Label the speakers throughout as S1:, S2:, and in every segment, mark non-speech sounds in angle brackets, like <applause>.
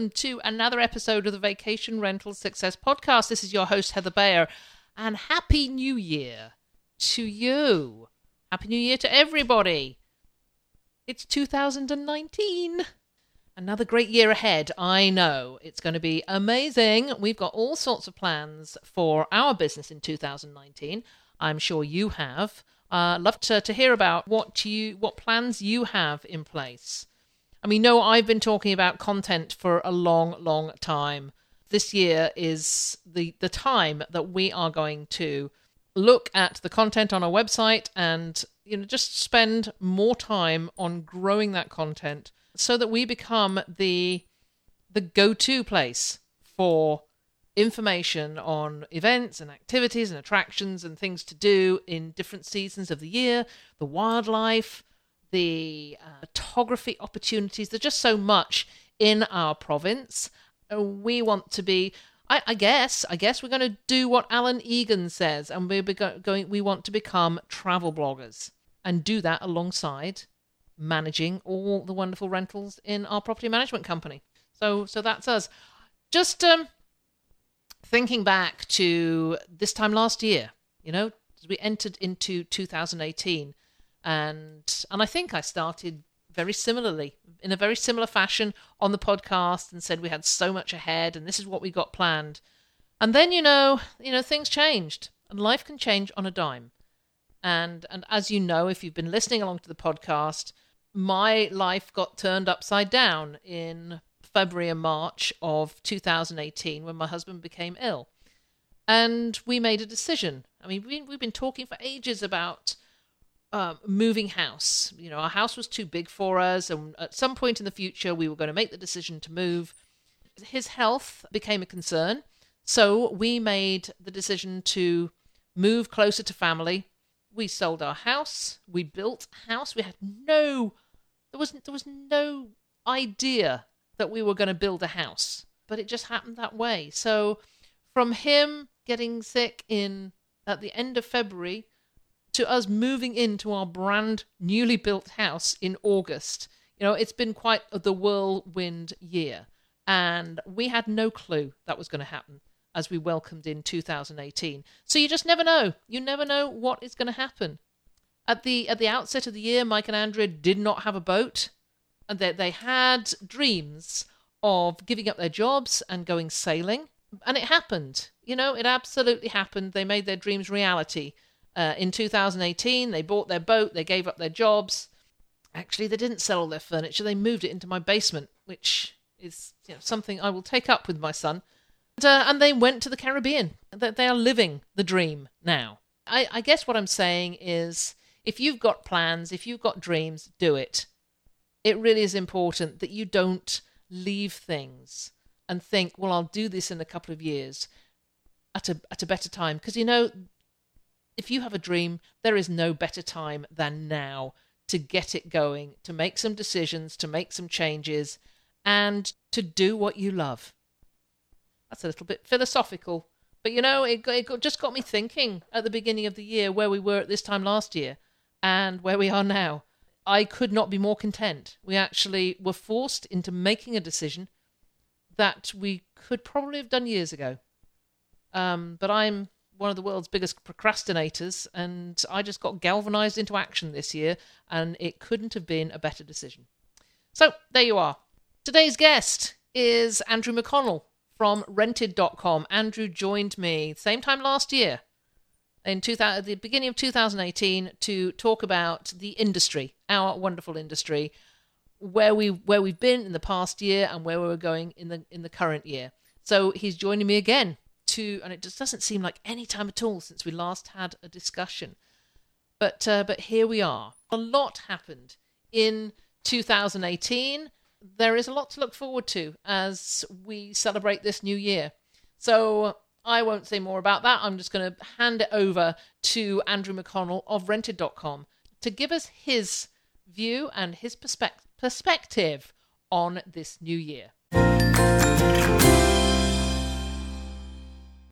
S1: Welcome to another episode of the Vacation Rental Success Podcast. This is your host, Heather Bayer, and Happy New Year to you. Happy New Year to everybody. It's 2019. Another great year ahead. I know it's going to be amazing. We've got all sorts of plans for our business in 2019. I'm sure you have. Uh, love to, to hear about what you what plans you have in place. I mean, no, I've been talking about content for a long, long time. This year is the the time that we are going to look at the content on our website and you know just spend more time on growing that content so that we become the the go-to place for information on events and activities and attractions and things to do in different seasons of the year, the wildlife, the uh, photography opportunities. There's just so much in our province. We want to be. I, I guess. I guess we're going to do what Alan Egan says, and we're going. We want to become travel bloggers and do that alongside managing all the wonderful rentals in our property management company. So, so that's us. Just um, thinking back to this time last year. You know, as we entered into 2018 and and I think I started very similarly in a very similar fashion on the podcast and said we had so much ahead and this is what we got planned. And then you know, you know things changed and life can change on a dime. And and as you know if you've been listening along to the podcast, my life got turned upside down in February and March of 2018 when my husband became ill. And we made a decision. I mean, we, we've been talking for ages about uh, moving house. You know, our house was too big for us, and at some point in the future, we were going to make the decision to move. His health became a concern, so we made the decision to move closer to family. We sold our house. We built a house. We had no, there was there was no idea that we were going to build a house, but it just happened that way. So, from him getting sick in at the end of February to us moving into our brand newly built house in August. You know, it's been quite the whirlwind year. And we had no clue that was going to happen as we welcomed in 2018. So you just never know. You never know what is going to happen. At the at the outset of the year, Mike and Andrea did not have a boat, and they they had dreams of giving up their jobs and going sailing, and it happened. You know, it absolutely happened. They made their dreams reality. Uh, in 2018, they bought their boat, they gave up their jobs. Actually, they didn't sell all their furniture, they moved it into my basement, which is you know, something I will take up with my son. And, uh, and they went to the Caribbean. They are living the dream now. I, I guess what I'm saying is if you've got plans, if you've got dreams, do it. It really is important that you don't leave things and think, well, I'll do this in a couple of years at a at a better time because you know if you have a dream, there is no better time than now to get it going, to make some decisions, to make some changes, and to do what you love. That's a little bit philosophical, but you know, it, it just got me thinking at the beginning of the year where we were at this time last year and where we are now. I could not be more content. We actually were forced into making a decision that we could probably have done years ago. Um, but I'm one of the world's biggest procrastinators, and I just got galvanized into action this year, and it couldn't have been a better decision. So, there you are. Today's guest is Andrew McConnell from rented.com. Andrew joined me same time last year in 2000, the beginning of 2018 to talk about the industry, our wonderful industry, where we where we've been in the past year and where we we're going in the in the current year. So he's joining me again and it just doesn't seem like any time at all since we last had a discussion. But uh, but here we are. A lot happened in 2018. there is a lot to look forward to as we celebrate this new year. So I won't say more about that. I'm just going to hand it over to Andrew McConnell of rented.com to give us his view and his perspective perspective on this new year.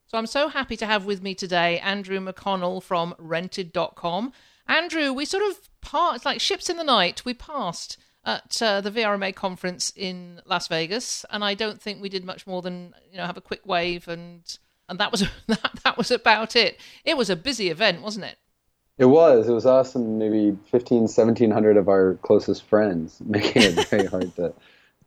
S1: So I'm so happy to have with me today Andrew McConnell from rented.com. Andrew, we sort of passed, like ships in the night, we passed at uh, the VRMA conference in Las Vegas, and I don't think we did much more than you know have a quick wave, and and that was <laughs> that, that was about it. It was a busy event, wasn't it?
S2: It was. It was us and maybe 15, 1700 of our closest friends, <laughs> making it very hard to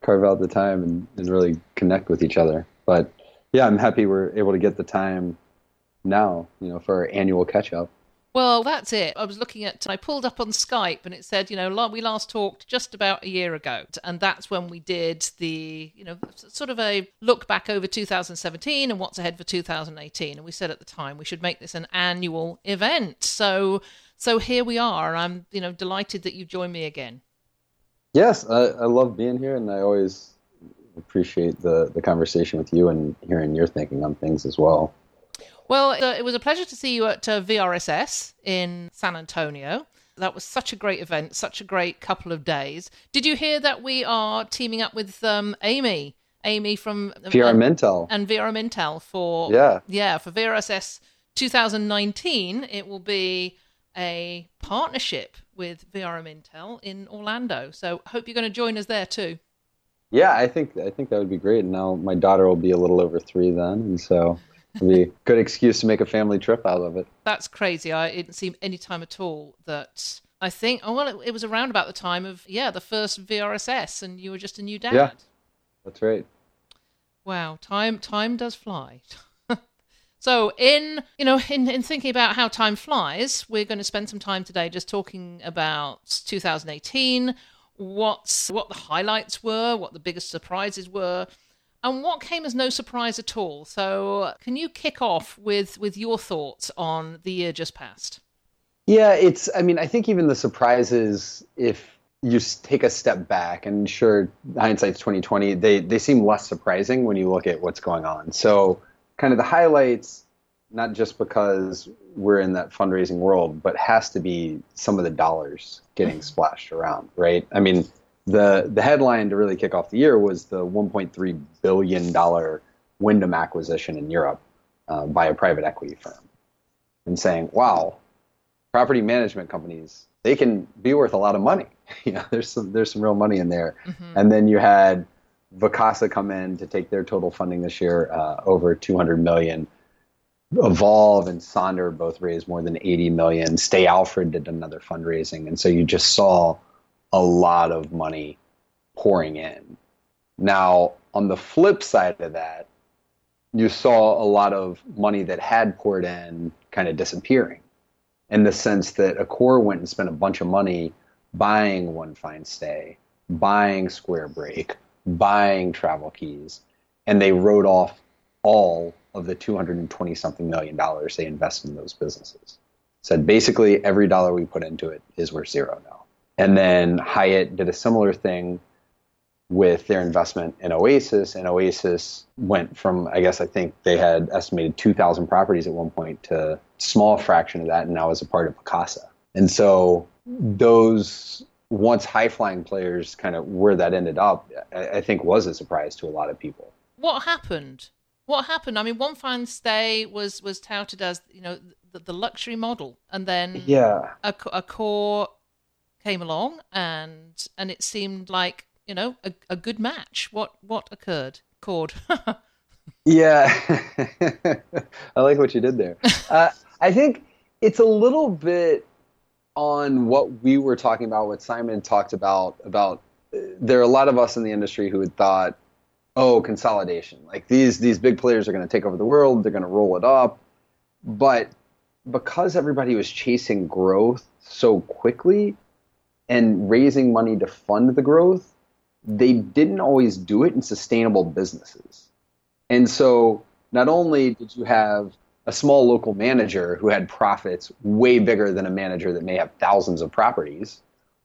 S2: carve out the time and, and really connect with each other. But yeah, I'm happy we're able to get the time now, you know, for our annual catch up.
S1: Well, that's it. I was looking at, I pulled up on Skype and it said, you know, we last talked just about a year ago. And that's when we did the, you know, sort of a look back over 2017 and what's ahead for 2018. And we said at the time we should make this an annual event. So, so here we are. I'm, you know, delighted that you joined me again.
S2: Yes, I, I love being here and I always appreciate the, the conversation with you and hearing your thinking on things as well.
S1: Well, uh, it was a pleasure to see you at uh, VRSS in San Antonio. That was such a great event, such a great couple of days. Did you hear that we are teaming up with um, Amy? Amy from
S2: VRM Intel
S1: and VRM Intel for
S2: yeah
S1: yeah for VRSS 2019. It will be a partnership with VRM Intel in Orlando. So hope you're going to join us there too.
S2: Yeah, I think I think that would be great. And Now my daughter will be a little over three then, and so It'd be a good excuse to make a family trip out of it.
S1: That's crazy. I didn't see any time at all that I think. Oh well, it, it, was around about the time of yeah the first VRSS, and you were just a new dad.
S2: Yeah, that's right.
S1: Wow, time time does fly. <laughs> so in you know in in thinking about how time flies, we're going to spend some time today just talking about 2018. What's what the highlights were, what the biggest surprises were, and what came as no surprise at all. So, can you kick off with with your thoughts on the year just past?
S2: Yeah, it's. I mean, I think even the surprises, if you take a step back, and sure, hindsight's twenty twenty, they they seem less surprising when you look at what's going on. So, kind of the highlights, not just because we're in that fundraising world, but has to be some of the dollars getting mm-hmm. splashed around, right? I mean, the the headline to really kick off the year was the 1.3 billion dollar Wyndham acquisition in Europe uh, by a private equity firm, and saying, "Wow, property management companies they can be worth a lot of money. <laughs> you know, there's some there's some real money in there." Mm-hmm. And then you had Vacasa come in to take their total funding this year uh, over 200 million. Evolve and Sonder both raised more than 80 million. Stay Alfred did another fundraising, and so you just saw a lot of money pouring in. Now, on the flip side of that, you saw a lot of money that had poured in kind of disappearing in the sense that Accor went and spent a bunch of money buying One Fine Stay, buying Squarebreak, buying Travel Keys, and they wrote off all of the 220 something million dollars they invested in those businesses. Said basically every dollar we put into it is worth zero now. And then Hyatt did a similar thing with their investment in Oasis, and Oasis went from, I guess, I think they had estimated 2,000 properties at one point to small fraction of that, and now is a part of Vacasa. And so those once high flying players, kind of where that ended up, I think was a surprise to a lot of people.
S1: What happened? What happened? I mean, One Fine Stay was was touted as you know the, the luxury model, and then
S2: yeah,
S1: a, a core came along and and it seemed like you know a, a good match. What what occurred? Cord. <laughs>
S2: yeah, <laughs> I like what you did there. <laughs> Uh, I think it's a little bit on what we were talking about. What Simon talked about about uh, there are a lot of us in the industry who had thought, oh, consolidation. Like these these big players are going to take over the world. They're going to roll it up, but because everybody was chasing growth so quickly, and raising money to fund the growth, they didn't always do it in sustainable businesses. And so not only did you have a small local manager who had profits way bigger than a manager that may have thousands of properties,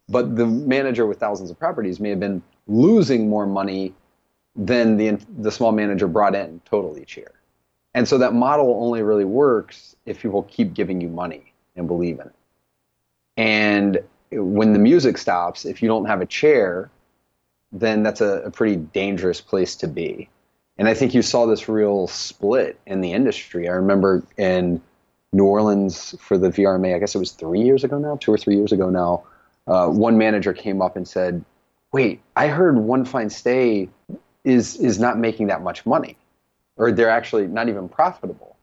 S2: but the manager with thousands of properties may have been losing more money than the the small manager brought in total each year. And so that model only really works if people keep giving you money and believe in it. And when the music stops, if you don't have a chair, then that's a, a pretty dangerous place to be. And I think you saw this real split in the industry. I remember in New Orleans for the VRMA, I guess it was three years ago now, two or three years ago now, uh, one manager came up and said, Wait, I heard One Fine Stay is, is not making that much money, or they're actually not even profitable.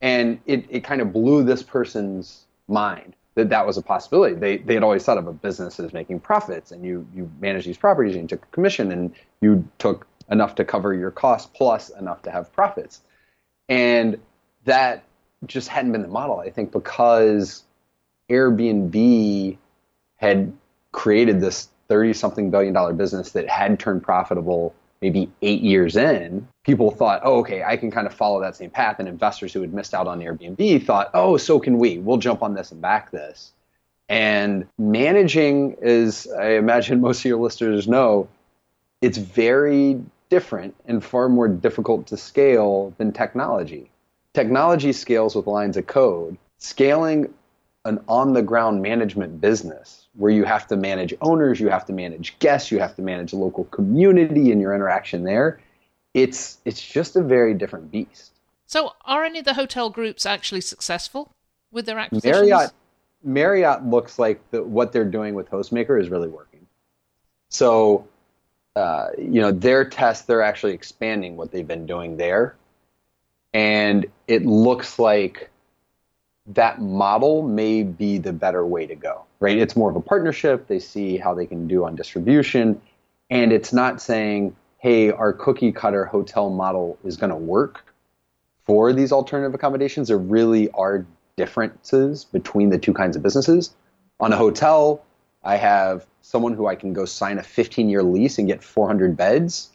S2: And it, it kind of blew this person's mind that that was a possibility. They, they had always thought of a business as making profits, and you, you manage these properties and you took a commission and you took enough to cover your costs plus enough to have profits. And that just hadn't been the model, I think, because Airbnb had created this 30 something billion dollar business that had turned profitable maybe eight years in. People thought, oh, okay, I can kind of follow that same path. And investors who had missed out on Airbnb thought, oh, so can we. We'll jump on this and back this. And managing, as I imagine <laughs> most of your listeners know, it's very different and far more difficult to scale than technology. Technology scales with lines of code. Scaling an on the ground management business where you have to manage owners, you have to manage guests, you have to manage local community and your interaction there, it's it's just a very different beast.
S1: So, are any of the hotel groups actually successful with their acquisitions?
S2: Marriott Marriott looks like the, what they're doing with HostMaker is really working. So, uh, you know, their test, they're actually expanding what they've been doing there. And it looks like that model may be the better way to go, right? It's more of a partnership. They see how they can do on distribution. And it's not saying, hey, our cookie cutter hotel model is going to work for these alternative accommodations. There really are differences between the two kinds of businesses. On a hotel, I have someone who I can go sign a 15 year lease and get 400 beds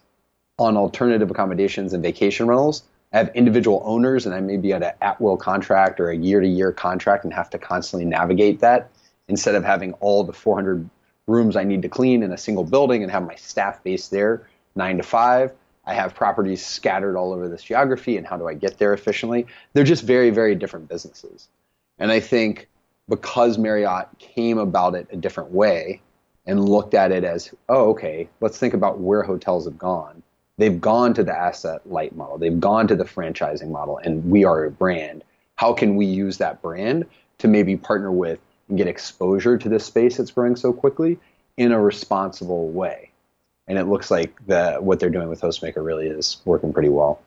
S2: on alternative accommodations and vacation rentals. I have individual owners and I may be at an at will contract or a year to year contract and have to constantly navigate that instead of having all the 400 rooms I need to clean in a single building and have my staff based there nine to five. I have properties scattered all over this geography and how do I get there efficiently? They're just very, very different businesses. And I think because Marriott came about it a different way and looked at it as, oh, okay, let's think about where hotels have gone. They've gone to the asset light model, they've gone to the franchising model, and we are a brand. How can we use that brand to maybe partner with and get exposure to this space that's growing so quickly in a responsible way? And it looks like the, what they're doing with HostMaker really is working pretty well.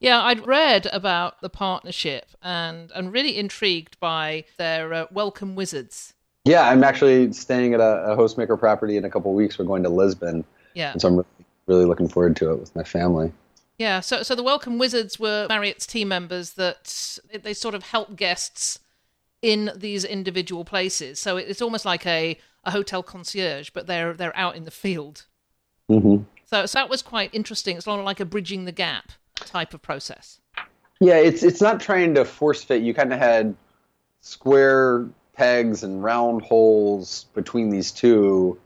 S1: Yeah, I'd read about the partnership and and really intrigued by their uh, Welcome Wizards.
S2: Yeah, I'm actually staying at a, a HostMaker property in a couple of weeks. We're going to Lisbon.
S1: Yeah.
S2: And so I'm really, really looking forward to it with my family.
S1: Yeah, so so the Welcome Wizards were Marriott's team members that they sort of help guests in these individual places. So it's almost like a, a hotel concierge, but they're they're out in the field.
S2: Mm-hmm.
S1: So, so that was quite interesting. It's sort of like a bridging the gap type of process.
S2: Yeah, it's it's not trying to force fit. You kind of had square pegs and round holes between these two,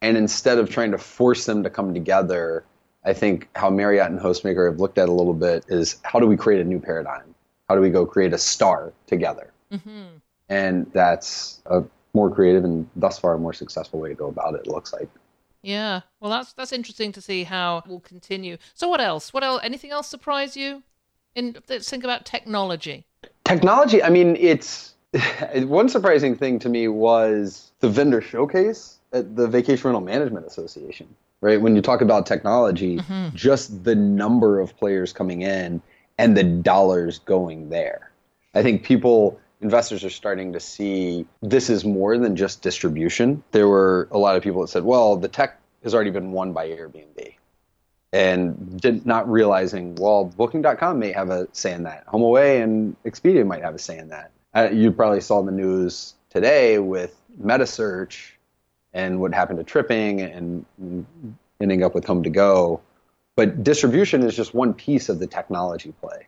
S2: and instead of trying to force them to come together, I think how Marriott and HostMaker have looked at a little bit is how do we create a new paradigm? How do we go create a star together? Mm-hmm. And that's a more creative and thus far a more successful way to go about it. It looks like.
S1: Yeah. Well, that's that's interesting to see how it will continue. So, what else? What else? Anything else surprise you? In let's think about technology.
S2: Technology. I mean, it's <laughs> one surprising thing to me was the vendor showcase at the Vacation Rental Management Association. Right when you talk about technology, mm-hmm. just the number of players coming in and the dollars going there. I think people investors are starting to see this is more than just distribution. There were a lot of people that said, well, the tech has already been won by Airbnb. And did not realizing, well, Booking.com may have a say in that. HomeAway and Expedia might have a say in that. Uh, you probably saw the news today with MetaSearch and what happened to tripping and ending up with HomeToGo. But distribution is just one piece of the technology play.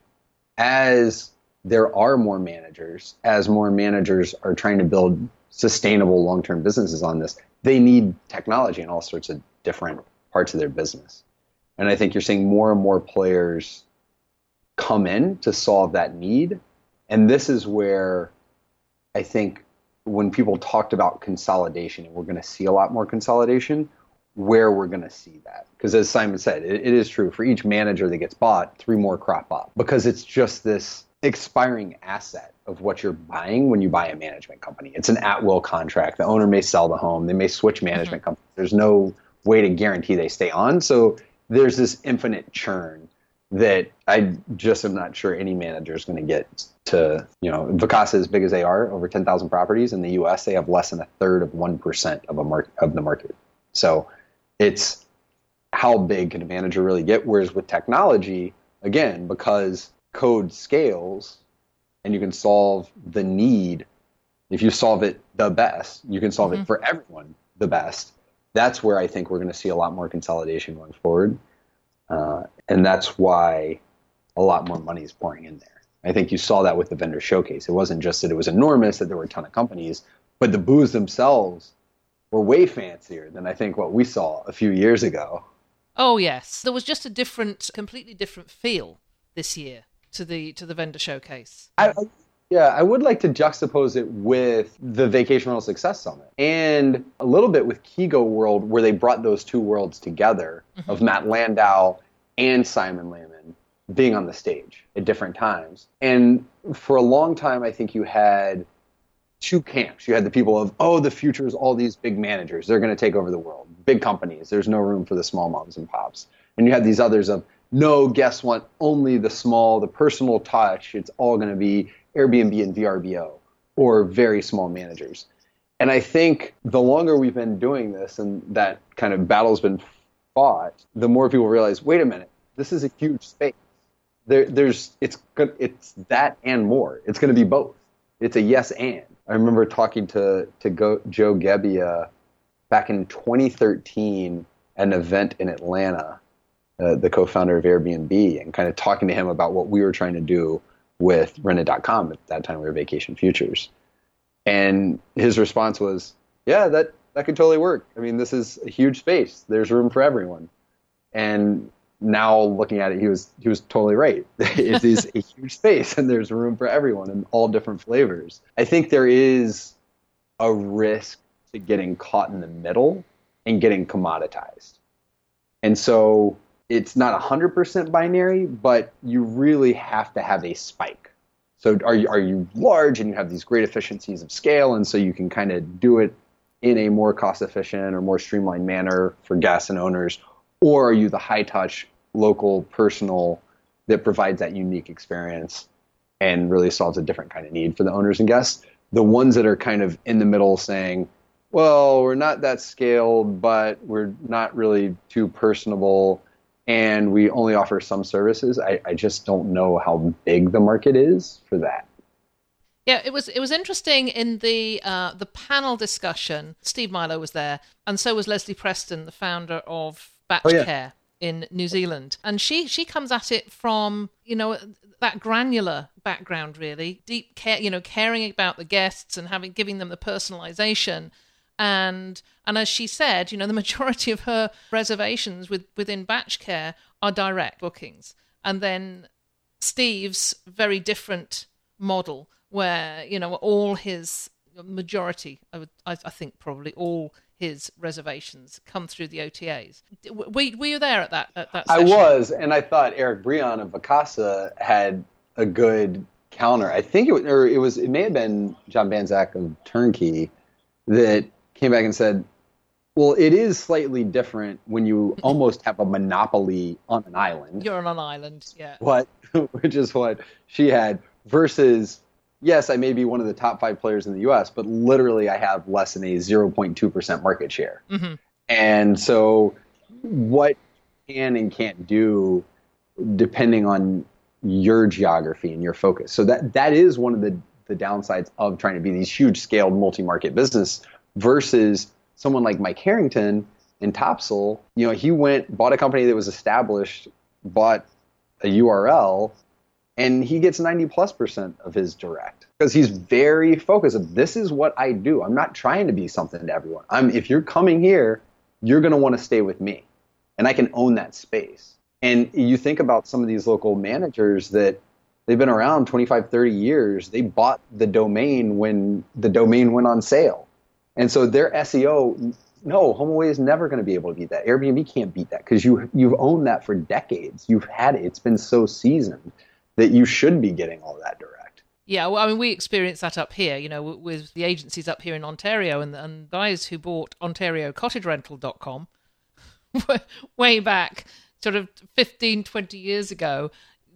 S2: As there are more managers as more managers are trying to build sustainable long-term businesses on this they need technology in all sorts of different parts of their business. And I think you're seeing more and more players come in to solve that need. And this is where I think when people talked about consolidation, and we're going to see a lot more consolidation, where we're going to see that. Because as Simon said, it, it is true. For each manager that gets bought, three more crop up because it's just this expiring asset of what you're buying when you buy a management company. It's an at will contract. The owner may sell the home, they may switch management mm-hmm. companies. There's no way to guarantee they stay on. So there's this infinite churn that I just am not sure any manager is going to get to, you know, Vacasa as big as they are, over 10,000 properties in the US, they have less than a third of 1% of a market of the market. So it's how big can a manager really get? Whereas with technology, again, because code scales and you can solve the need, if you solve it the best, you can solve mm-hmm. it for everyone the best. That's where I think we're going to see a lot more consolidation going forward. Uh, and that's why a lot more money is pouring in there. I think you saw that with the vendor showcase. It wasn't just that it was enormous, that there were a ton of companies, but the booths themselves were way fancier than I think what we saw a few years ago.
S1: Oh yes, there was just a different, completely different feel this year to the to the vendor showcase.
S2: I, yeah, I would like to juxtapose it with the Vacation Rental Success Summit and a little bit with Kigo World, where they brought those two worlds together mm-hmm. of Matt Landau and Simon Lehmann being on the stage at different times. And for a long time, I think you had two camps. You had the people of, oh, the future is all these big managers. They're going to take over the world. Big companies. There's no room for the small moms and pops. And you had these others of, no, guess what? Only the small, the personal touch. It's all going to be Airbnb and VRBO or very small managers. And I think the longer we've been doing this and that kind of battle's been fought, the more people realize, wait a minute, this is a huge space. There, there's, it's, it's that and more. It's going to be both. It's a yes and. I remember talking to to Go, Joe Gebbia back in 2013 at an event in Atlanta, uh, the co-founder of Airbnb, and kind of talking to him about what we were trying to do with Rented.com. At that time, we were Vacation Futures, and his response was, "Yeah, that that could totally work. I mean, this is a huge space. There's room for everyone." And now looking at it, he was he was totally right. <laughs> it is a huge space, and there's room for everyone in all different flavors. I think there is a risk to getting caught in the middle and getting commoditized, and so it's not hundred percent binary, but you really have to have a spike. So are you are you large and you have these great efficiencies of scale, and so you can kind of do it in a more cost efficient or more streamlined manner for guests and owners or are you the high touch, local, personal that provides that unique experience and really solves a different kind of need for the owners and guests? The ones that are kind of in the middle saying, well, we're not that scaled, but we're not really too personable, and we only offer some services. I, I just don't know how big the market is for that.
S1: Yeah, it was it was interesting in the uh, the panel discussion. Steve Milo was there, and so was Leslie Preston, the founder of Bach oh, yeah. care in New Zealand. And she she comes at it from, you know, that granular background really, deep care, you know, caring about the guests and having giving them the personalization. And and as she said, you know, the majority of her reservations with within Bachcare are direct bookings. And then Steve's very different model where, you know, all his majority, I would I, I think probably all his reservations come through the OTAs. Were, were you there at that? At that
S2: I was, and I thought Eric Breon of Vacasa had a good counter. I think it was, or it was, it may have been John Banczak of Turnkey that came back and said, well, it is slightly different when you <laughs> almost have a monopoly on an island.
S1: You're on an island, yeah.
S2: What, <laughs> which is what she had, versus yes, I may be one of the top five players in the U.S., but literally I have less than a 0.2% market share. Mm-hmm. And so, what can and can't do depending on your geography and your focus. So that that is one of the the downsides of trying to be these huge scaled multi-market business versus someone like Mike Harrington in Topsail. You know, he went bought a company that was established, bought a URL, and he gets 90 plus percent of his direct because he's very focused. This is what I do. I'm not trying to be something to everyone. I'm if you're coming here, you're going to want to stay with me and I can own that space. And you think about some of these local managers that they've been around 25, 30 years. They bought the domain when the domain went on sale. And so their SEO, no, HomeAway is never going to be able to beat that. Airbnb can't beat that because you, you've owned that for decades. You've had it. It's been so seasoned that you should be getting all that direct.
S1: Yeah, well, I mean, we experienced that up here, you know, with the agencies up here in Ontario and, and guys who bought OntarioCottageRental.com <laughs> way back, sort of 15, 20 years ago,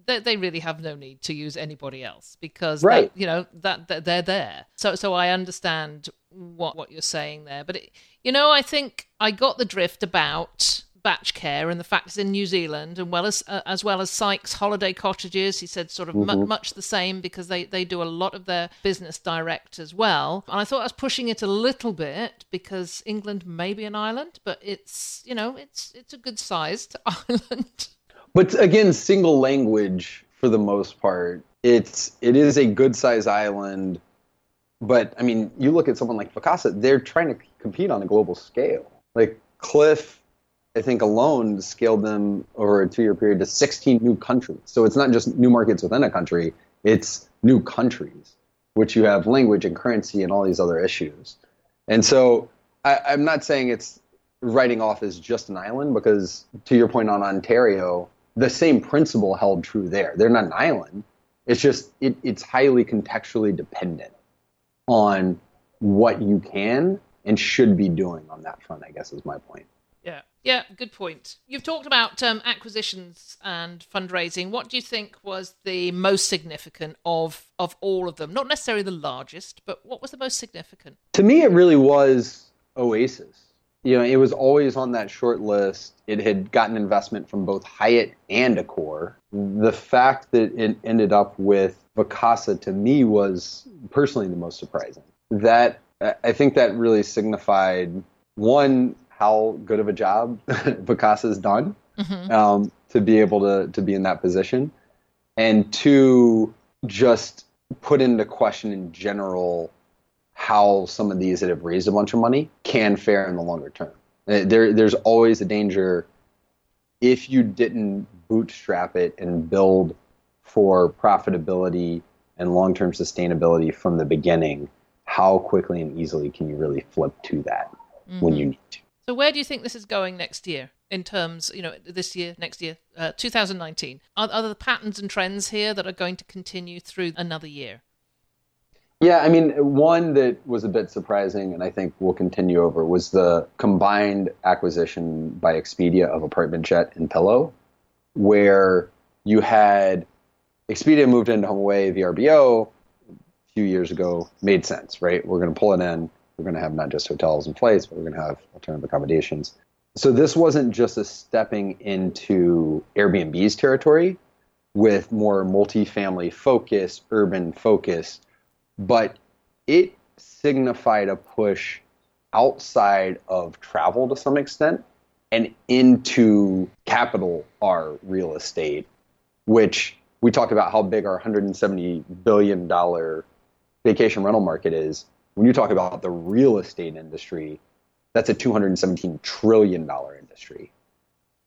S1: they, they really have no need to use anybody else because
S2: right.
S1: you know that, that, they're there. So so I understand what what you're saying there, but it, you know I think I got the drift about Bachcare and the fact it's in New Zealand and well as uh, as well as Sykes holiday cottages he said sort of mm-hmm. much the same because they they do a lot of their business direct as well and I thought I was pushing it a little bit because England may be an island but it's you know it's it's a good sized <laughs> island
S2: but again, single language for the most part. It's it is a good size island, but I mean, you look at someone like Vacasa, they're trying to compete on a global scale. Like Cliff, I think alone scaled them over a two year period to 16 new countries. So it's not just new markets within a country, it's new countries, which you have language and currency and all these other issues. And so I, I'm not saying it's writing off as just an island because to your point on Ontario, the same principle held true there. They're not an island. It's just it, it's highly contextually dependent on what you can and should be doing on that front. I guess is my point.
S1: Yeah, yeah, good point. You've talked about um, acquisitions and fundraising. What do you think was the most significant of of all of them? Not necessarily the largest, but what was the most significant?
S2: To me, it really was Oasis you know, it was always on that short list. It had gotten investment from both Hyatt and Accor. The fact that it ended up with Vacasa to me was personally the most surprising. That I think that really signified one how good of a job <laughs> Vacasa's done mm-hmm. um, to be able to to be in that position, and two just put into question in general how some of these that have raised a bunch of money can fare in the longer term. Uh, there, there's always a danger if you didn't bootstrap it and build for profitability and long-term sustainability from the beginning. How quickly and easily can you really flip to that mm-hmm. when you mm-hmm. need to?
S1: So, where do you think this is going next year? in terms, you know, this year, next year, uh, 2019? Are, are there patterns and trends here that are going to continue through another year?
S2: Yeah, I mean, one that was a bit surprising, and I think will continue over, was the combined acquisition by Expedia of ApartmentJet and Pillow, where you had Expedia moved into HomeAway VRBO a few years ago, made sense, right? We're going to pull it in. We're going to have not just hotels and flights, but we're going to have alternative accommodations. So this wasn't just a stepping into Airbnb's territory with more multifamily focus, urban focus but it signified a push outside of travel to some extent and into capital R real estate, which we talk about how big our $170 billion vacation rental market is. When you talk about the real estate industry, that's a $217 trillion industry.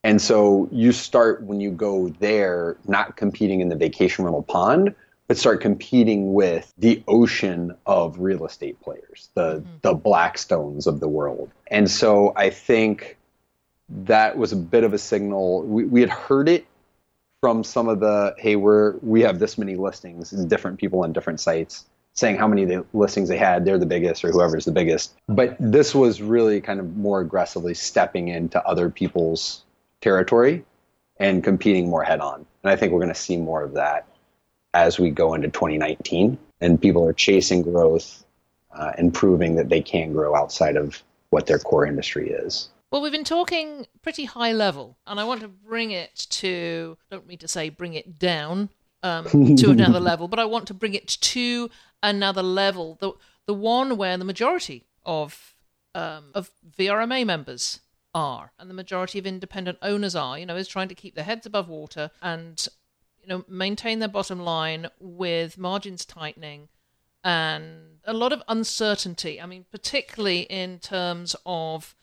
S2: And so you start when you go there, not competing in the vacation rental pond, but start competing with the ocean of real estate players, the mm-hmm. the Blackstones of the world. And so I think that was a bit of a signal. We, we had heard it from some of the hey, we're we have this many listings, different people on different sites saying how many the listings they had, they're the biggest or whoever's the biggest. But this was really kind of more aggressively stepping into other people's territory and competing more head on. And I think we're going to see more of that as we go into 2019. And people are chasing growth uh, and proving that they can grow outside of what their core industry is.
S1: Well, we've been talking pretty high level, and I want to bring it to, don't mean to say bring it down um, <laughs> to another level, but I want to bring it to another level. The, the one where the majority of, um, of VRMA members are, and the majority of independent owners are, you know, is trying to keep their heads above water and you know, maintain their bottom line with margins tightening and a lot of uncertainty. I mean, particularly in terms of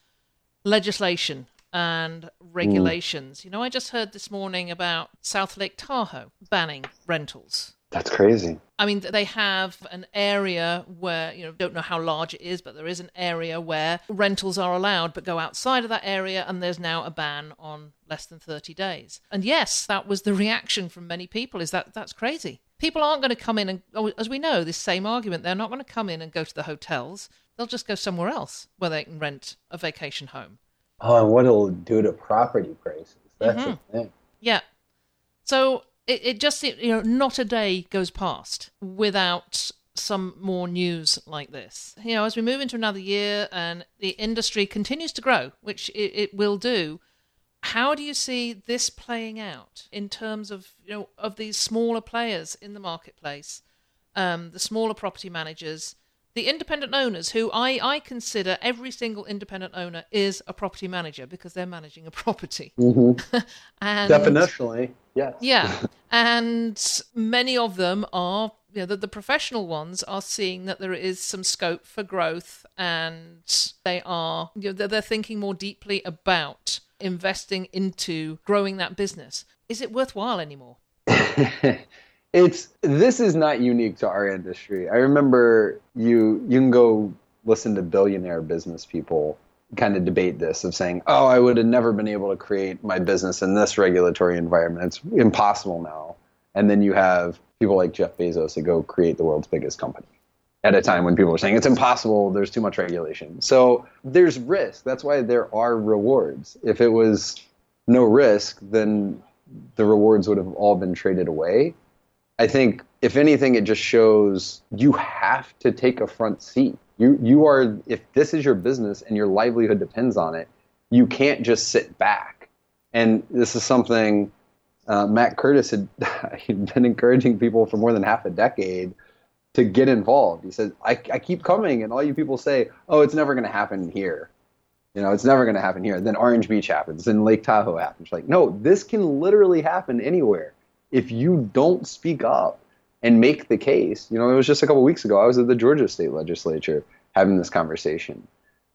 S1: legislation and regulations. You know, I just heard this morning about South Lake Tahoe banning rentals.
S2: That's crazy.
S1: I mean, they have an area where, you know, don't know how large it is, but there is an area where rentals are allowed, but go outside of that area, and there's now a ban on less than 30 days. And yes, that was the reaction from many people is that that's crazy. People aren't going to come in and, oh, as we know, this same argument, they're not going to come in and go to the hotels. They'll just go somewhere else where they can rent a vacation home.
S2: Oh, and what it'll do to property prices. That's
S1: Mhm.
S2: the thing.
S1: Yeah. So it, it just, you know, not a day goes past without some more news like this. You know, as we move into another year and the industry continues to grow, which it, it will do, how do you see this playing out in terms of, you know, of these smaller players in the marketplace, um, the smaller property managers, the independent owners who I, I consider every single independent owner is a property manager because they're managing a property. Mm-hmm. <laughs> and
S2: Definitionally, yes.
S1: yeah, <laughs> and many of them are, you know, the, the professional ones are seeing that there is some scope for growth, and they are, you know, they're, they're thinking more deeply about investing into growing that business. Is it worthwhile anymore? <laughs>
S2: it's this is not unique to our industry. I remember you you can go listen to billionaire business people kind of debate this of saying, "Oh, I would have never been able to create my business in this regulatory environment. It's impossible now." And then you have people like Jeff Bezos that go create the world's biggest company at a time when people are saying it's impossible, there's too much regulation. So there's risk. That's why there are rewards. If it was no risk, then the rewards would have all been traded away. I think if anything, it just shows you have to take a front seat. You you are if this is your business and your livelihood depends on it, you can't just sit back. And this is something uh, Matt Curtis had <laughs> been encouraging people for more than half a decade to get involved. He says, I, I keep coming, and all you people say, oh, it's never going to happen here. You know, it's never going to happen here. Then Orange Beach happens, then Lake Tahoe happens. Like, no, this can literally happen anywhere. If you don't speak up and make the case, you know, it was just a couple weeks ago, I was at the Georgia State Legislature having this conversation.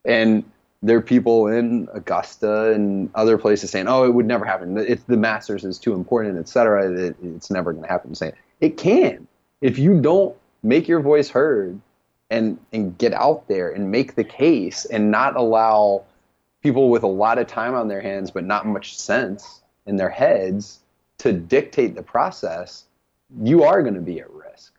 S2: And there are people in Augusta and other places saying, oh, it would never happen. It's the Masters is too important, et cetera. It, it's never going to happen. I'm Saying it can. If you don't make your voice heard and and get out there and make the case and not allow people with a lot of time on their hands but not much sense in their heads to dictate the process, you are going to be at risk.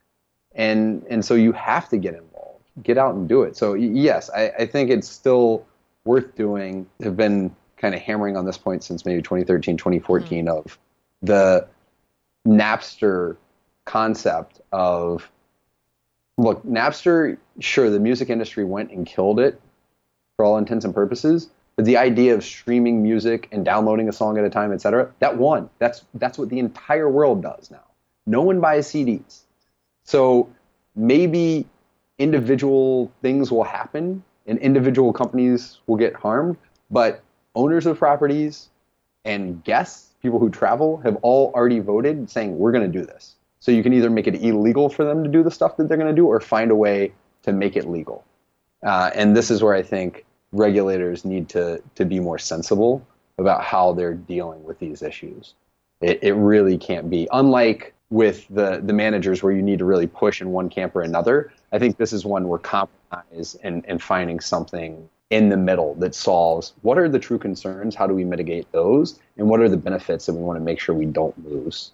S2: And and so you have to get involved, get out and do it. So yes, I, I think it's still worth doing. Have been kind of hammering on this point since maybe 2013, 2014 mm-hmm. of the Napster concept of look, Napster, sure, the music industry went and killed it for all intents and purposes. But the idea of streaming music and downloading a song at a time, et cetera, that won. That's that's what the entire world does now. No one buys CDs. So maybe individual things will happen and individual companies will get harmed, but owners of properties and guests, people who travel, have all already voted saying we're going to do this. So you can either make it illegal for them to do the stuff that they're going to do or find a way to make it legal. Uh, and this is where I think regulators need to, to be more sensible about how they're dealing with these issues. It, it really can't be. Unlike with the, the managers where you need to really push in one camp or another, I think this is one where compromise and, and finding something in the middle that solves what are the true concerns, how do we mitigate those, and what are the benefits that we want to make sure we don't lose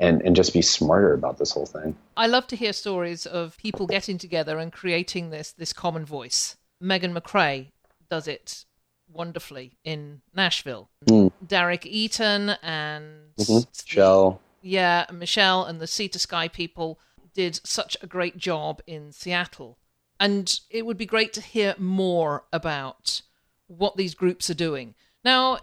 S2: and, and just be smarter about this whole thing.
S1: I love to hear stories of people getting together and creating this this common voice. Megan McRae does it wonderfully in Nashville.
S2: Mm.
S1: Derek Eaton and
S2: mm-hmm. Michelle.
S1: Yeah, Michelle and the Sea to Sky people did such a great job in Seattle. And it would be great to hear more about what these groups are doing. Now,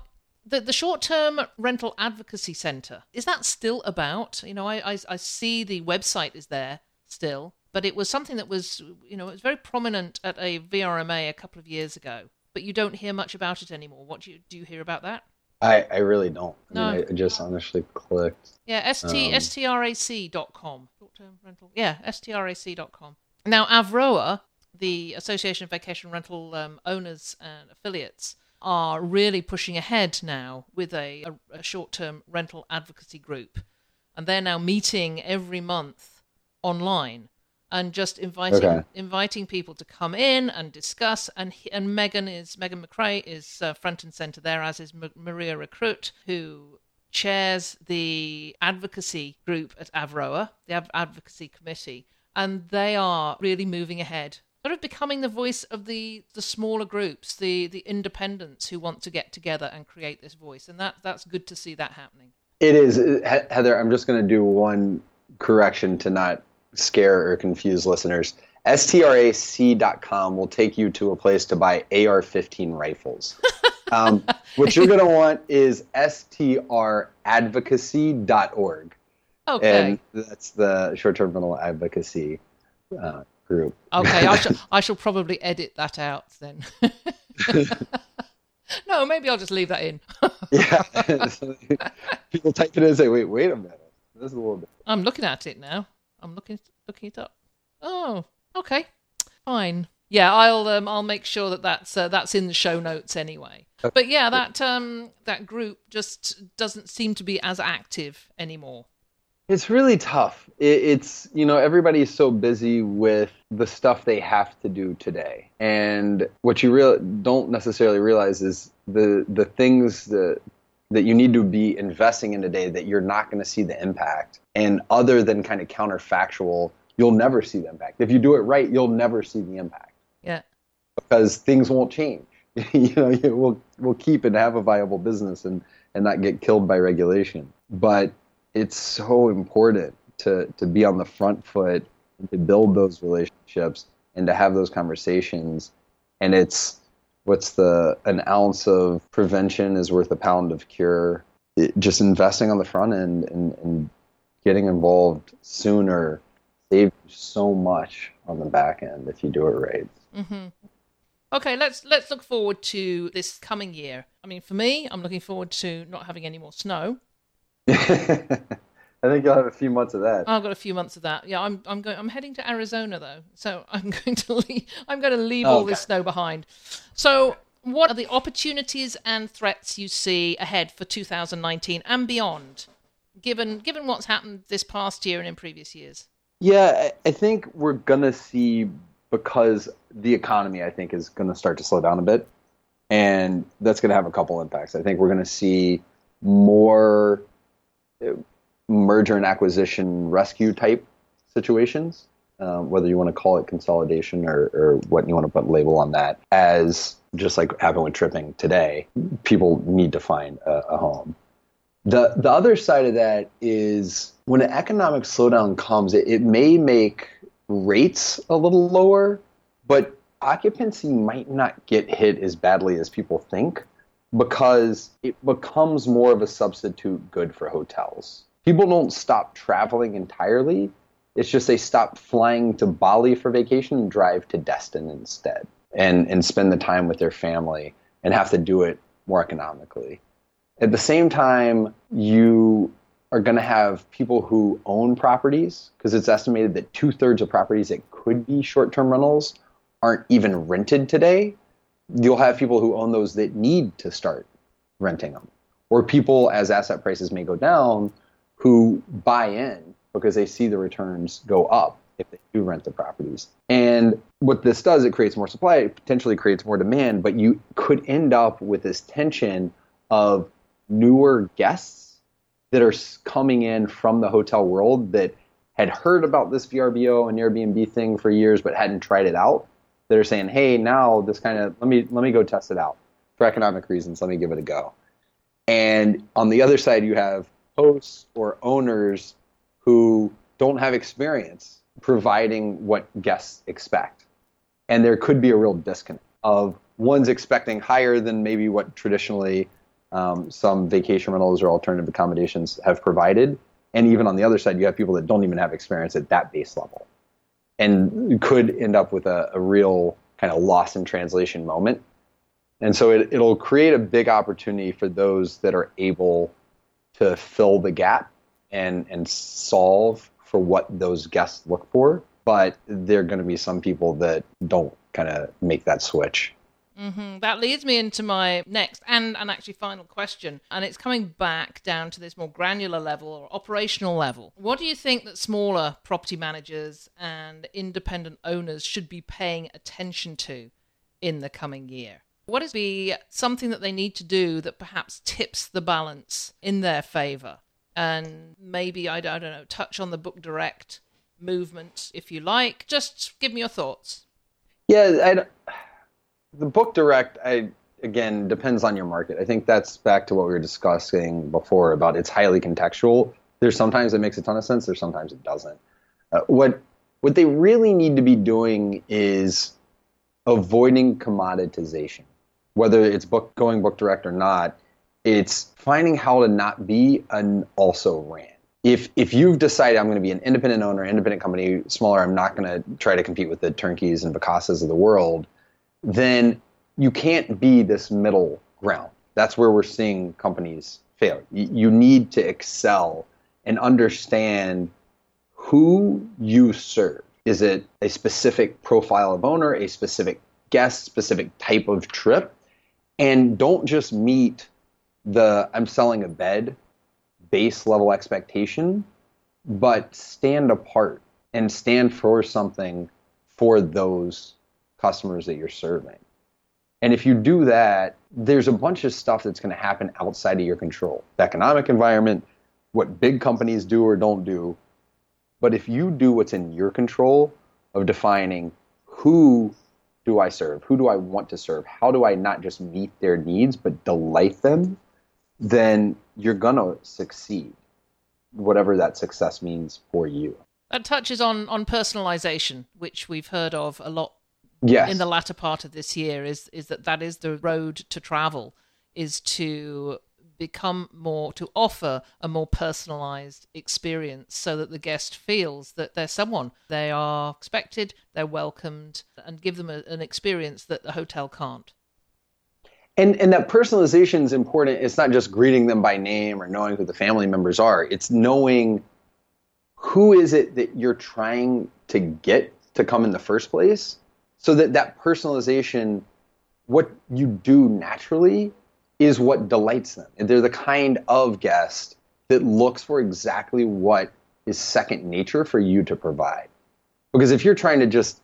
S1: the, the short term rental advocacy center is that still about you know I, I, I see the website is there still but it was something that was you know it was very prominent at a vrma a couple of years ago but you don't hear much about it anymore. What do you do you hear about that?
S2: I i really don't.
S1: No.
S2: I, mean, I just honestly clicked.
S1: Yeah st um, strac.com short term rental. Yeah strac.com now avroa the association of vacation rental um, owners and affiliates are really pushing ahead now with a, a, a short term rental advocacy group. And they're now meeting every month online and just inviting
S2: Okay.
S1: inviting people to come in and discuss. And he- and Megan is Megan McRae is uh, front and center there, as is M- Maria Recruit, who chairs the advocacy group at Avroa, the Ad- advocacy committee, and they are really moving ahead. Sort of becoming the voice of the, the smaller groups, the, the independents who want to get together and create this voice, and that that's good to see that happening.
S2: It is Heather. I'm just going to do one correction to not scare or confuse listeners. STRAC.com will take you to a place to buy AR-15 rifles. <laughs> Um, what you're going to want is stradvocacy.org,
S1: Okay.
S2: and that's the short-term rental advocacy uh, group.
S1: Okay, I shall <laughs> I shall probably edit that out then. <laughs> no, maybe I'll just leave that in.
S2: Yeah, people type it in and say, "Wait, wait a minute, this is a little bit."
S1: I'm looking at it now. I'm looking looking it up. Oh, okay, fine. Yeah, I'll um, I'll make sure that that's uh, that's in the show notes anyway. But yeah, that um that group just doesn't seem to be as active anymore.
S2: It's really tough. It, it's you know everybody's so busy with the stuff they have to do today, and what you real don't necessarily realize is the the things that that you need to be investing in today that you're not going to see the impact. And other than kind of counterfactual, you'll never see the impact. If you do it right, you'll never see the impact
S1: Yeah,
S2: because things won't change. <laughs> you know, you will we'll keep and have a viable business and and not get killed by regulation. But it's so important to to be on the front foot and to build those relationships and to have those conversations. And it's what's the an ounce of prevention is worth a pound of cure. It, just investing on the front end and, and getting involved sooner saves so much on the back end if you do it right. Mm-hmm.
S1: Okay, let's let's look forward to this coming year. I mean, for me, I'm looking forward to not having any more snow. <laughs>
S2: I think you'll have a few months of that.
S1: I've got a few months of that. Yeah, I'm I'm going. I'm heading to Arizona though, so <laughs> I'm going to leave. I'm going to leave all oh,
S2: this
S1: snow behind. So, what are the opportunities and threats you see ahead for 2019 and beyond, given given what's happened this past year and in previous years?
S2: Yeah, I think we're gonna see because the economy, I think, is gonna start to slow down a bit, and that's gonna have a couple impacts. I think we're gonna see more merger and acquisition rescue type situations, um, whether you want to call it consolidation or, or what you want to put label on that. As just like happened with tripping today, people need to find a, a home. The the other side of that is when an economic slowdown comes, it, it may make rates a little lower, but occupancy might not get hit as badly as people think because it becomes more of a substitute good for hotels. People don't stop traveling entirely. It's just they stop flying to Bali for vacation and drive to Destin instead and, and spend the time with their family and have to do it more economically. At the same time, you are going to have people who own properties because it's estimated that two thirds of properties that could be short term rentals aren't even rented today. You'll have people who own those that need to start renting them, or people as asset prices may go down who buy in because they see the returns go up if they do rent the properties. And what this does, it creates more supply, it potentially creates more demand, but you could end up with this tension of newer guests that are coming in from the hotel world that had heard about this VRBO and Airbnb thing for years but hadn't tried it out. That are saying, "Hey, now this kind of let me let me go test it out for economic reasons. Let me give it a go." And on the other side, you have hosts or owners who don't have experience providing what guests expect. And there could be a real disconnect of one's expecting higher than maybe what traditionally um, some vacation rentals or alternative accommodations have provided. And even on the other side, you have people that don't even have experience at that base level and could end up with a, a real kind of loss in translation moment. And so it, it'll create a big opportunity for those that are able to fill the gap and, and solve for what those guests look for. But there are going to be some people that don't kind of make that switch.
S1: Mm-hmm. That leads me into my next and, and actually final question. And it's coming back down to this more granular level or operational level. What do you think that smaller property managers and independent owners should be paying attention to in the coming year? What is be something that they need to do that perhaps tips the balance in their favor? And maybe, I don't, know, touch on the book direct movement if you like. Just give me your thoughts.
S2: Yeah, I, the book direct, I again depends on your market. I think that's back to what we were discussing before about it's highly contextual. There's sometimes it makes a ton of sense. There's sometimes it doesn't. Uh, what what they really need to be doing is avoiding commoditization, whether it's book going book direct or not. It's finding how to not be an also ran. If if you've decided I'm going to be an independent owner, independent company, smaller, I'm not going to try to compete with the TurnKeys and Vacasa's of the world then you can't be this middle ground. That's where we're seeing companies fail. You need to excel and understand who you serve. Is it a specific profile of owner, a specific guest, specific type of trip? And don't just meet the I'm selling a bed base level expectation, but stand apart and stand for something for those customers that you're serving. And if you do that, there's a bunch of stuff that's going to happen outside of your control. The economic environment, what big companies do or don't do. But if you do what's in your control of defining who do I serve? Who do I want to serve? How do I not just meet their needs but delight them? Then you're going to succeed, whatever that success means for you.
S1: That touches on, on personalization, which we've heard of a lot
S2: yes.
S1: in the latter part of this year is is that that is the road to travel is to become more to offer a more personalized experience so that the guest feels that they're someone. They are expected they're welcomed and give them a, an experience that the hotel can't.
S2: And and that personalization is important. It's not just greeting them by name or knowing who the family members are. It's knowing who is it that you're trying to get to come in the first place so that that personalization what you do naturally is what delights them. And they're the kind of guest that looks for exactly what is second nature for you to provide. Because if you're trying to just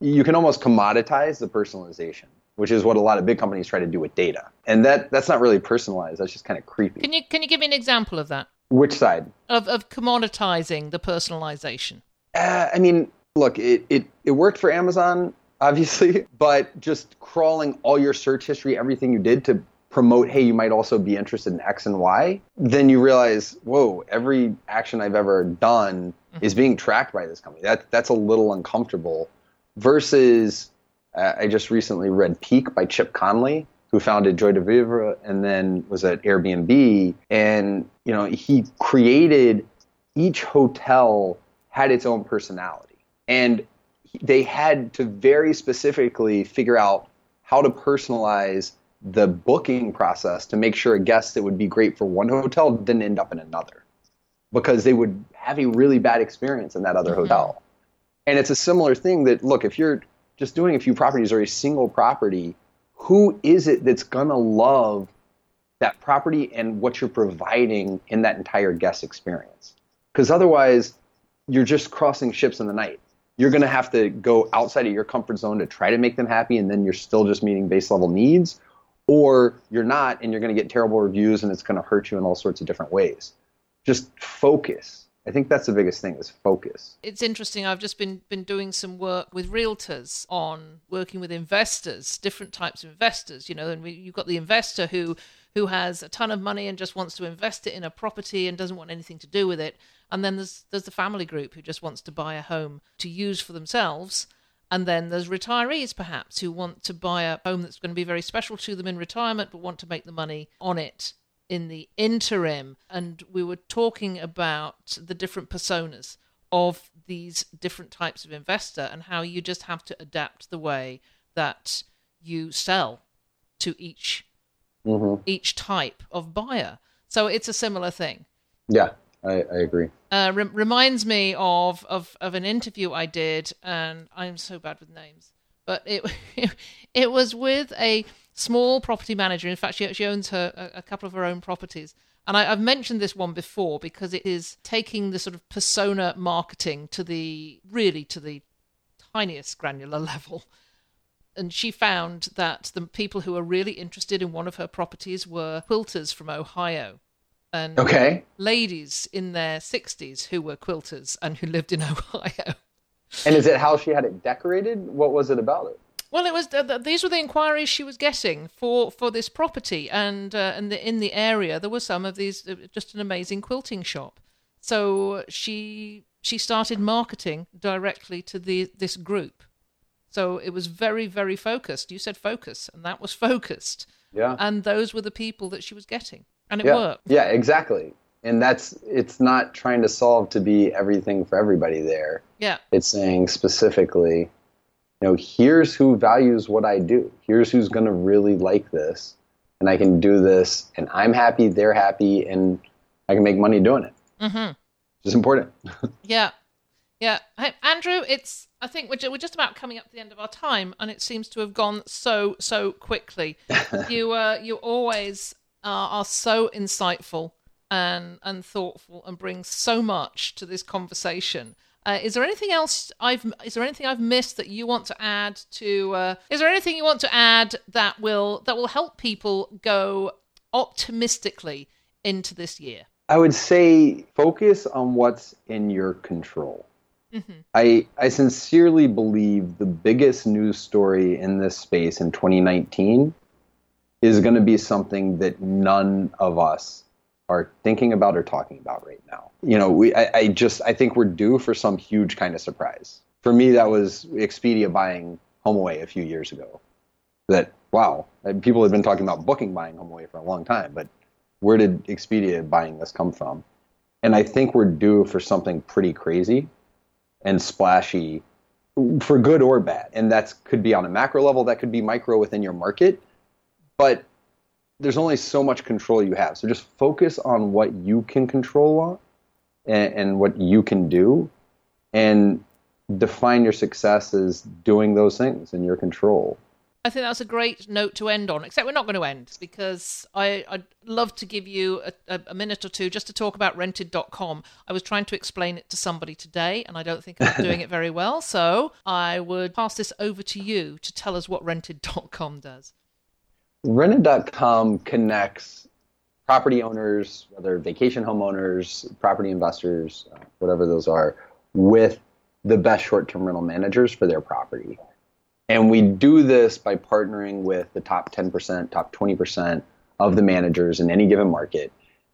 S2: you can almost commoditize the personalization which is what a lot of big companies try to do with data. And that that's not really personalized that's just kind of creepy.
S1: Can you can you give me an example of that?
S2: Which side?
S1: Of of commoditizing the personalization.
S2: Uh, i mean look it, it it worked for amazon obviously, <laughs> but just crawling all your search history, everything you did to promote, hey, you might also be interested in X and Y, then you realize, whoa, every action I've ever done mm-hmm. is being tracked by this company. That that's a little uncomfortable. Versus, uh, I just recently read Peak by Chip Conley, who founded Joie de Vivre and then was at Airbnb, and you know he created each hotel had its own personality, and they had to very specifically figure out how to personalize the booking process to make sure a guest that would be great for one hotel didn't end up in another because they would have a really bad experience in that other mm-hmm. hotel. And it's a similar thing that look, if you're just doing a few properties or a single property, who is it that's going to love that property and what you're providing in that entire guest experience? Because otherwise, you're just crossing ships in the night you're going to have to go outside of your comfort zone to try to make them happy and then you're still just meeting base level needs or you're not and you're going to get terrible reviews and it's going to hurt you in all sorts of different ways. Just focus. I think that's the biggest thing is focus.
S1: It's interesting. I've just been been doing some work with realtors on working with investors different types of investors you know and we, you've got the investor who who has a ton of money and just wants to invest it in a property and doesn't want anything to do with it. And then there's there's the family group who just wants to buy a home to use for themselves and then there's retirees perhaps who want to buy a home that's going to be very special to them in retirement but want to make the money on it in the interim. And we were talking about the different personas of these different types of investor and how you just have to adapt the way that you sell to each mm-hmm. each type of buyer. So it's a similar thing.
S2: Yeah I, I agree.
S1: Uh, re- reminds me of, of, of an interview I did, and I'm so bad with names. but it <laughs> it was with a small property manager. In fact, she, she owns her a, a couple of her own properties. And I, have mentioned this one before because it is taking the sort of persona marketing to the really to the tiniest granular <laughs> level. And she found that the people who were really interested in one of her properties were quilters from Ohio. And
S2: okay.
S1: ladies in their 60s who were quilters and who lived in <laughs> Ohio.
S2: And is it how she had it decorated? What was it about it?
S1: Well, it was these were the inquiries she was getting for, for this property, and uh, and the, in the area there were some of these uh, just an amazing quilting shop. So she she started marketing directly to the this group. So it was very very focused. You said focus, and that was focused.
S2: Yeah.
S1: And those were the people that she was getting, and it
S2: yeah.
S1: worked.
S2: Yeah, exactly. And that's it's not trying to solve to be everything for everybody there.
S1: Yeah.
S2: It's saying specifically you know, here's who values what I do. Here's who's going to really like this, and I can do this, and I'm happy, they're happy, and I can make money doing it.
S1: Mm-hmm.
S2: It's important. <laughs>
S1: yeah, yeah. Hey, Andrew, it's. I think we're, we're just about coming up to the end of our time, and it seems to have gone so so quickly. <laughs> you uh, you always are, are so insightful and and thoughtful, and bring so much to this conversation. Uh, is there anything else I've is there anything I've missed that you want to add to? Uh, is there anything you want to add that will that will help people go optimistically into this year?
S2: I would say focus on what's in your control. Mm-hmm. I I sincerely believe the biggest news story in this space in 2019 is going to be something that none of us are thinking about or talking about right now. You know, we I, I, just I think we're due for some huge kind of surprise. For me, that was Expedia buying HomeAway a few years ago. That wow, uh, people had been talking about booking buying HomeAway for a long time, but where did Expedia buying this come from? And I think we're due for something pretty crazy and splashy for good or bad. And that could be on a macro level, that could be micro within your market. But there's only so much control you have. So just focus on what you can control on and, and what you can do and define your success as doing those things in your control.
S1: I think that's a great note to end on, except we're not going to end because I, would love to give you a, a, minute or two just to talk about rented.com. I was trying to explain it to somebody today and I don't think I'm doing it very well. So I would pass this over to you to tell us what rented.com does.
S2: Rented.com connects property owners, whether vacation homeowners, property investors, uh, whatever those are, with the best short term rental managers for their property. And we do this by partnering with the top 10%, top 20% of the managers in any given market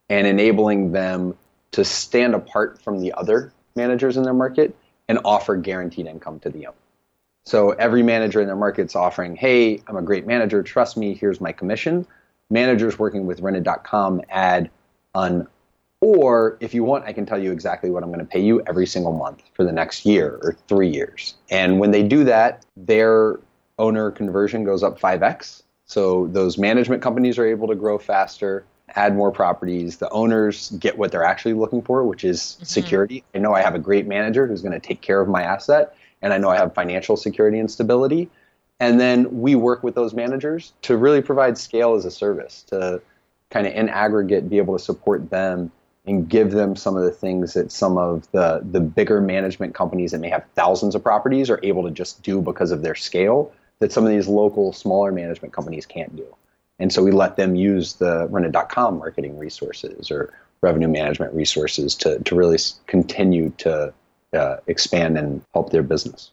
S2: and enabling them to stand apart from the other managers in their market and offer guaranteed income to the owner. So every manager in their market's offering, hey, I'm a great manager, trust me, here's my commission. Managers working with rented.com add an or if you want, I can tell you exactly what I'm going to pay you every single month for the next year or three years. And when they do that, their owner conversion goes up 5x. So those management companies are able to grow faster, add more properties. The owners get what they're actually looking for, which is mm-hmm. security. I know I have a great manager who's going to take care of my asset and I know I have financial security and stability. And then we work with those managers to really provide scale as a service to kind of in aggregate be able to support them and give them some of the things that some of the the bigger management companies that may have thousands of properties are able to just do because of their scale that some of these local smaller management companies can't do. And so we let them use the rented.com marketing resources or revenue management resources to, to really continue to uh, expand and help their business.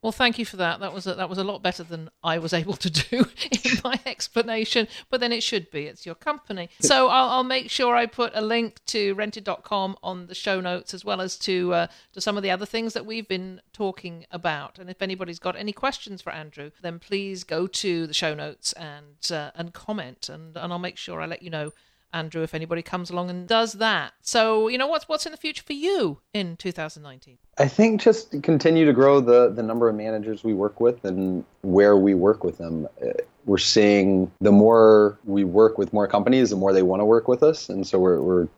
S1: Well, thank you for that. That was a, that was a lot better than I was able to do <laughs> in my explanation. But then it should be. It's your company. So I'll, I'll make sure I put a link to rented.com on the show notes as well as to uh, to some of the other things that we've been talking about. And if anybody's got any questions for Andrew, then please go to the show notes and uh, and comment, and, and I'll make sure I let you know Andrew, if anybody comes along and does that. So, you know, what's what's in the future for you in 2019?
S2: I think just continue to grow the the number of managers we work with and where we work with them. Uh, we're seeing the more we work with more companies, the more they want to work with us, and so we're we're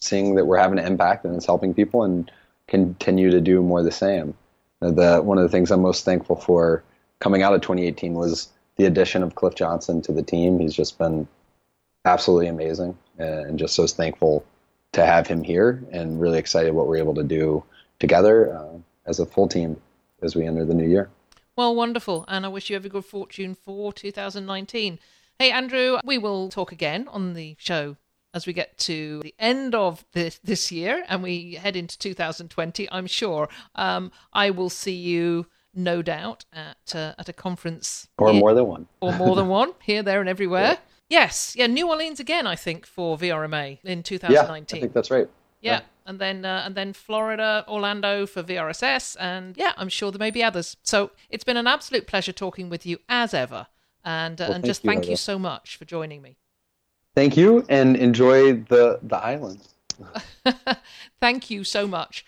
S2: seeing that we're having an impact and it's helping people, and continue to do more the same. The one of the things I'm most thankful for coming out of 2018 was the addition of Cliff Johnson to the team. He's just been absolutely amazing and just so thankful to have him here and really excited what we're able to do together uh, as a full team as we enter the new year.
S1: Well, wonderful. And I wish you every good fortune for 2019. Hey, Andrew, we will talk again on the show as we get to the end of this, this year and we head into 2020. I'm sure um, I will see you no doubt at uh, at a conference
S2: or here, more than one
S1: or more than <laughs> one here there and everywhere yeah. Yes. Yeah new orleans again i think for vrma in 2019
S2: yeah, i think that's right.
S1: Yeah, yeah. and then uh, and then florida orlando for vrss and yeah i'm sure there may be others. So it's been an absolute pleasure talking with you as ever and uh, well, and just you, thank Heather. you so much for joining me.
S2: Thank you and enjoy the the island. <laughs>
S1: Thank you so much.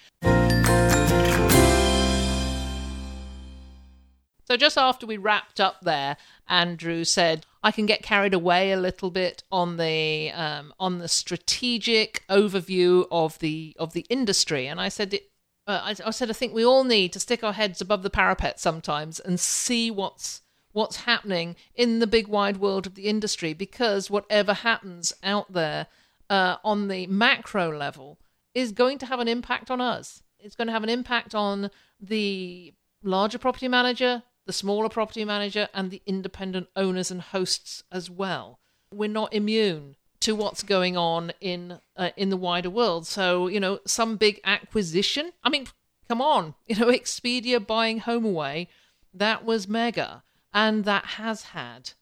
S1: So just after we wrapped up there, Andrew said, "I can get carried away a little bit on the um, on the strategic overview of the of the industry," and I said, uh, I, I said, I think we all need to stick our heads above the parapet sometimes and see what's what's happening in the big wide world of the industry because whatever happens out there uh, on the macro level is going to have an impact on us. It's going to have an impact on the larger property manager, the smaller property manager, and the independent owners and hosts as well. We're not immune to what's going on in uh, in the wider world. So you know, some big acquisition. I mean, come on, <laughs> you know, Expedia buying HomeAway, that was mega, and that has had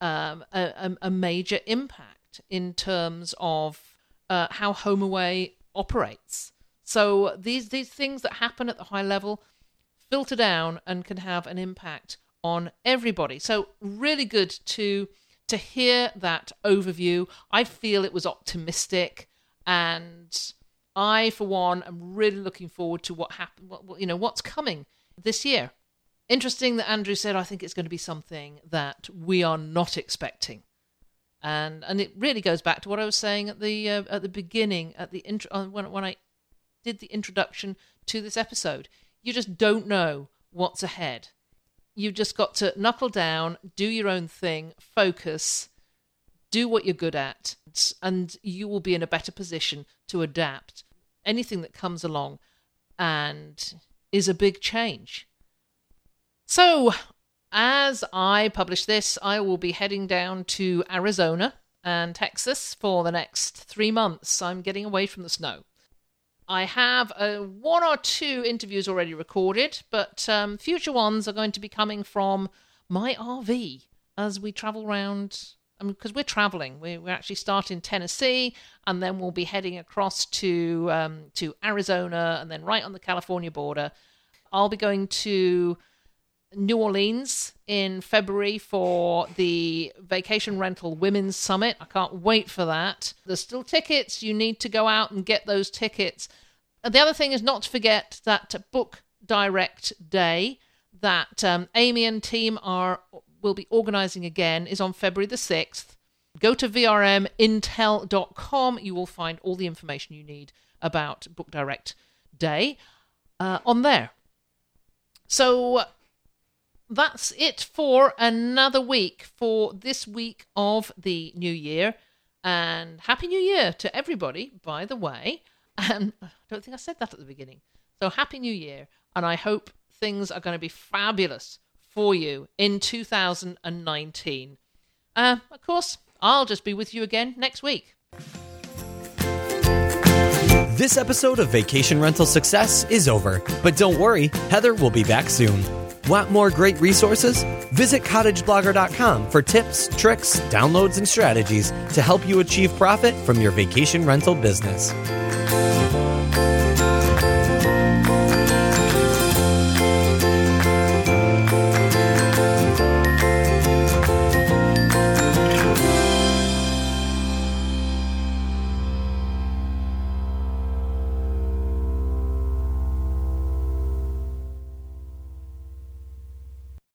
S1: um, a, a, major impact in terms of uh, how HomeAway operates. So these these things that happen at the high level filter down and can have an impact on everybody. So really good to to hear that overview. I feel it was optimistic and I for one am really looking forward to what happened what, you know what's coming this year. Interesting that Andrew said I think it's going to be something that we are not expecting. And and it really goes back to what I was saying at the uh, at the beginning at the intro uh, when when I did the introduction to this episode you just don't know what's ahead. You've just got to knuckle down, do your own thing, focus, do what you're good at, and you will be in a better position to adapt anything that comes along and is a big change. So, as I publish this, I will be heading down to Arizona and Texas for the next three months. I'm getting away from the snow. I have uh, one or two interviews already recorded, but um, future ones are going to be coming from my RV as we travel around. Because we're traveling, we, we're actually starting in Tennessee, and then we'll be heading across to um, to Arizona, and then right on the California border. I'll be going to New Orleans in February for the Vacation Rental Women's Summit. I can't wait for that. There's still tickets. You need to go out and get those tickets. And the other thing is not to forget that Book Direct Day that um, Amy and team are will be organizing again is on February the 6th. Go to vrmintel.com. You will find all the information you need about Book Direct Day uh, on there. So that's it for another week for this week of the new year. And Happy New Year to everybody, by the way. And <laughs> I don't think I said that at the beginning. So Happy New Year. And I hope things are going to be fabulous for you in 2019. Uh, of course, I'll just be with you again next week.
S3: This episode of Vacation Rental Success is over, but don't worry, Heather will be back soon. Want more great resources? Visit cottageblogger.com for tips, tricks, downloads, and strategies to help you achieve profit from your vacation rental business.